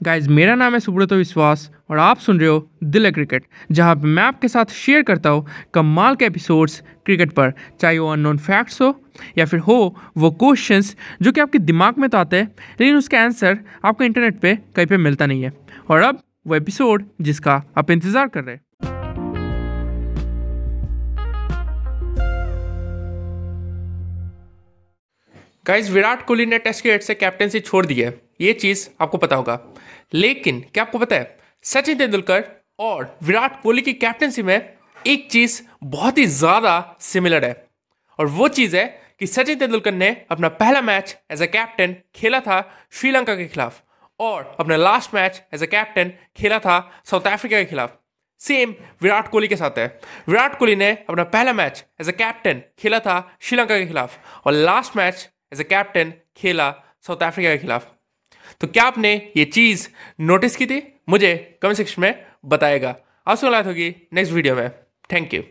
Guys मेरा नाम है सुब्रत विश्वास और आप सुन रहे हो दिल क्रिकेट, जहाँ मैं आपके साथ शेयर करता हूँ कमाल के एपिसोड्स क्रिकेट पर। चाहे वो अननोन फैक्ट्स हो या फिर हो वो क्वेश्चंस जो कि आपके दिमाग में तो आते हैं, लेकिन उसका आंसर आपको इंटरनेट पे कहीं पे मिलता नहीं है। और अब वो एपिसोड जिसका आप इंतज़ार कर रहे हैं। गाइज़ विराट कोहली ने टेस्ट क्रिकेट से कैप्टनसी छोड़ दी है। ये चीज़ आपको पता होगा। लेकिन क्या आपको पता है, सचिन तेंदुलकर और विराट कोहली की कैप्टनसी में एक चीज़ बहुत ही ज़्यादा सिमिलर है। और वो चीज़ है कि सचिन तेंदुलकर ने अपना पहला मैच एज अ कैप्टन खेला था श्रीलंका के खिलाफ और अपना last match as a captain खेला था साउथ अफ्रीका के खिलाफ। सेम विराट कोहली के साथ है। विराट कोहली ने अपना पहला मैच एज अ कैप्टन खेला था श्रीलंका के खिलाफ और last match as a captain खेला साउथ अफ्रीका के खिलाफ। तो क्या आपने ये चीज़ नोटिस की थी? मुझे कमेंट सेक्शन में बताएगा। आपसे मुलाकात होगी नेक्स्ट वीडियो में। Thank you